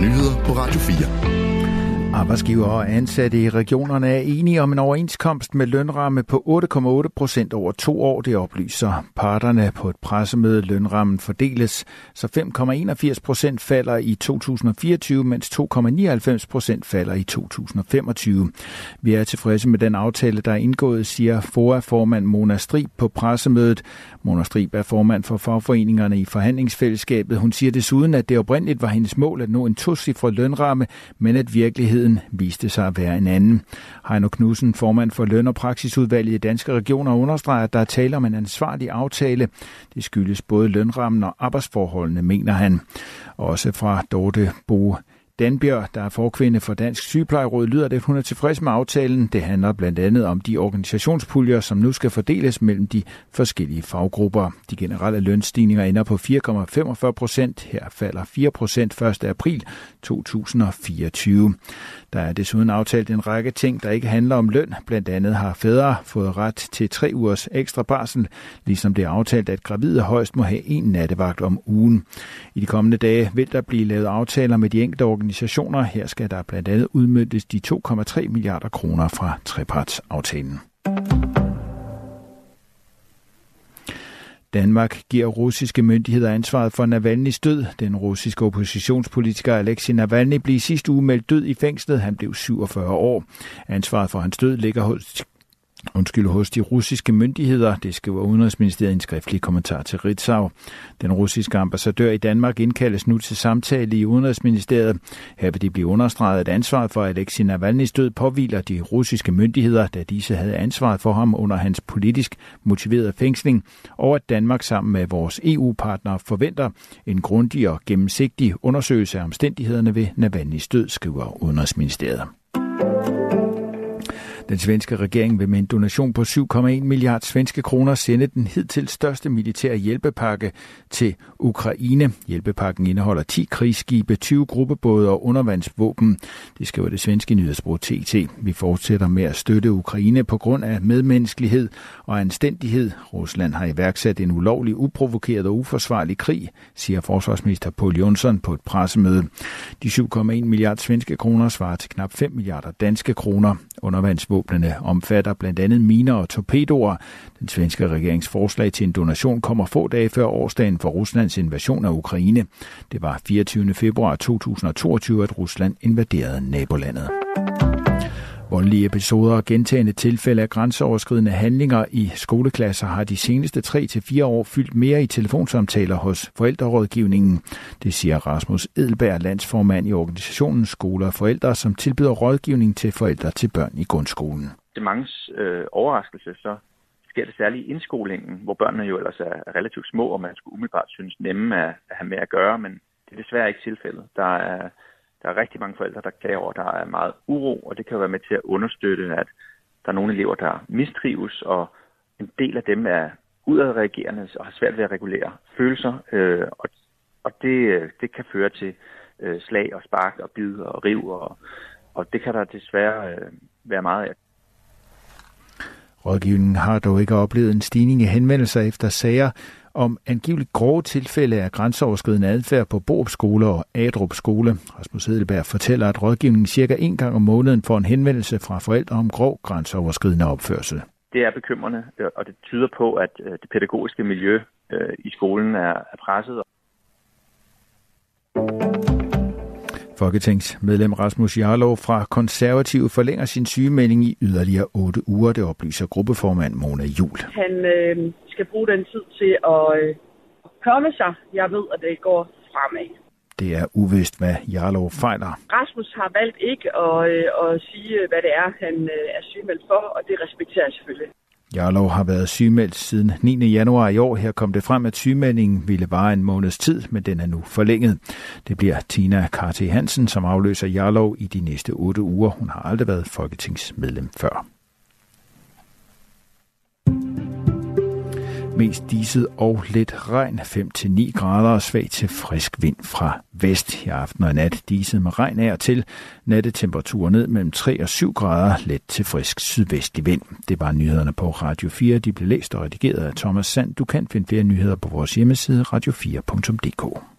nyheder på Radio 4. Arbejdsgiver og ansatte i regionerne er enige om en overenskomst med lønramme på 8,8 procent over to år. Det oplyser parterne på et pressemøde. Lønrammen fordeles, så 5,81 procent falder i 2024, mens 2,99 procent falder i 2025. Vi er tilfredse med den aftale, der er indgået, siger FOA-formand Mona Strib på pressemødet. Mona Strib er formand for fagforeningerne i forhandlingsfællesskabet. Hun siger desuden, at det oprindeligt var hendes mål at nå en tosifret lønramme, men at virkeligheden virkeligheden viste sig at være en anden. Heino Knudsen, formand for Løn- og Praksisudvalget i Danske Regioner, understreger, at der er tale om en ansvarlig aftale. Det skyldes både lønrammen og arbejdsforholdene, mener han. Også fra Dorte Bo Danbjørg, der er forkvinde for Dansk Sygeplejeråd, lyder det, at hun er tilfreds med aftalen. Det handler blandt andet om de organisationspuljer, som nu skal fordeles mellem de forskellige faggrupper. De generelle lønstigninger ender på 4,45 procent. Her falder 4 procent 1. april 2024. Der er desuden aftalt en række ting, der ikke handler om løn. Blandt andet har fædre fået ret til tre ugers ekstra barsel, ligesom det er aftalt, at gravide højst må have en nattevagt om ugen. I de kommende dage vil der blive lavet aftaler med de enkelte organisationer. Her skal der blandt andet udmyndtes de 2,3 milliarder kroner fra trepartsaftalen. Danmark giver russiske myndigheder ansvaret for Navalny's død. Den russiske oppositionspolitiker Alexei Navalny blev sidste uge meldt død i fængslet. Han blev 47 år. Ansvaret for hans død ligger hos undskyld, hos de russiske myndigheder. Det skriver Udenrigsministeriet i en skriftlig kommentar til Ritzau. Den russiske ambassadør i Danmark indkaldes nu til samtale i Udenrigsministeriet. Her vil de blive understreget, at ansvaret for Alexei Navalny's død påviler de russiske myndigheder, da disse havde ansvaret for ham under hans politisk motiverede fængsling, og at Danmark sammen med vores EU-partnere forventer en grundig og gennemsigtig undersøgelse af omstændighederne ved Navalny's død, skriver Udenrigsministeriet. Den svenske regering vil med en donation på 7,1 milliard svenske kroner sende den hidtil største militære hjælpepakke til Ukraine. Hjælpepakken indeholder 10 krigsskibe, 20 gruppebåde og undervandsvåben. Det skriver det svenske nyhedsbrug TT. Vi fortsætter med at støtte Ukraine på grund af medmenneskelighed og anstændighed. Rusland har iværksat en ulovlig, uprovokeret og uforsvarlig krig, siger forsvarsminister Paul Jonsson på et pressemøde. De 7,1 milliard svenske kroner svarer til knap 5 milliarder danske kroner. Undervandsvåbnene omfatter blandt andet miner og torpedoer. Den svenske regerings forslag til en donation kommer få dage før årsdagen for Ruslands invasion af Ukraine. Det var 24. februar 2022, at Rusland invaderede nabolandet. Voldelige episoder og gentagende tilfælde af grænseoverskridende handlinger i skoleklasser har de seneste 3-4 år fyldt mere i telefonsamtaler hos forældrerådgivningen. Det siger Rasmus Edelberg, landsformand i organisationen Skoler og Forældre, som tilbyder rådgivning til forældre til børn i grundskolen. Det er mange øh, overraskelse, så sker det særligt i indskolingen, hvor børnene jo ellers er relativt små, og man skulle umiddelbart synes nemme at, at have med at gøre, men det er desværre ikke tilfældet. Der er der er rigtig mange forældre, der klager over, at der er meget uro, og det kan være med til at understøtte, at der er nogle elever, der mistrives, og en del af dem er udadreagerende og har svært ved at regulere følelser, øh, og, og det, det kan føre til øh, slag og spark og bid og riv, og, og det kan der desværre øh, være meget af. Rådgivningen har dog ikke oplevet en stigning i henvendelser efter sager om angiveligt grove tilfælde af grænseoverskridende adfærd på Borup Skole og Adrup Skole. Rasmus Hedelberg fortæller, at rådgivningen cirka en gang om måneden får en henvendelse fra forældre om grov grænseoverskridende opførsel. Det er bekymrende, og det tyder på, at øh, det pædagogiske miljø øh, i skolen er presset. Folketingsmedlem Rasmus Jarlov fra Konservativ forlænger sin sygemelding i yderligere 8 uger, det oplyser gruppeformand Mona Jul. Han øh, skal bruge den tid til at øh, komme sig. Jeg ved, at det går fremad. Det er uvist, hvad Jarlov fejler. Rasmus har valgt ikke at, øh, at sige, hvad det er, han øh, er sygemeldt for, og det respekterer jeg selvfølgelig. Jarlov har været sygemeldt siden 9. januar i år. Her kom det frem, at sygemeldingen ville vare en måneds tid, men den er nu forlænget. Det bliver Tina Karte Hansen, som afløser Jarlov i de næste otte uger. Hun har aldrig været folketingsmedlem før. Mest diset og lidt regn, 5-9 grader og svag til frisk vind fra vest. I aften og nat diset med regn af og til. Nattetemperaturer ned mellem 3 og 7 grader, let til frisk sydvestlig vind. Det var nyhederne på Radio 4. De blev læst og redigeret af Thomas Sand. Du kan finde flere nyheder på vores hjemmeside radio4.dk.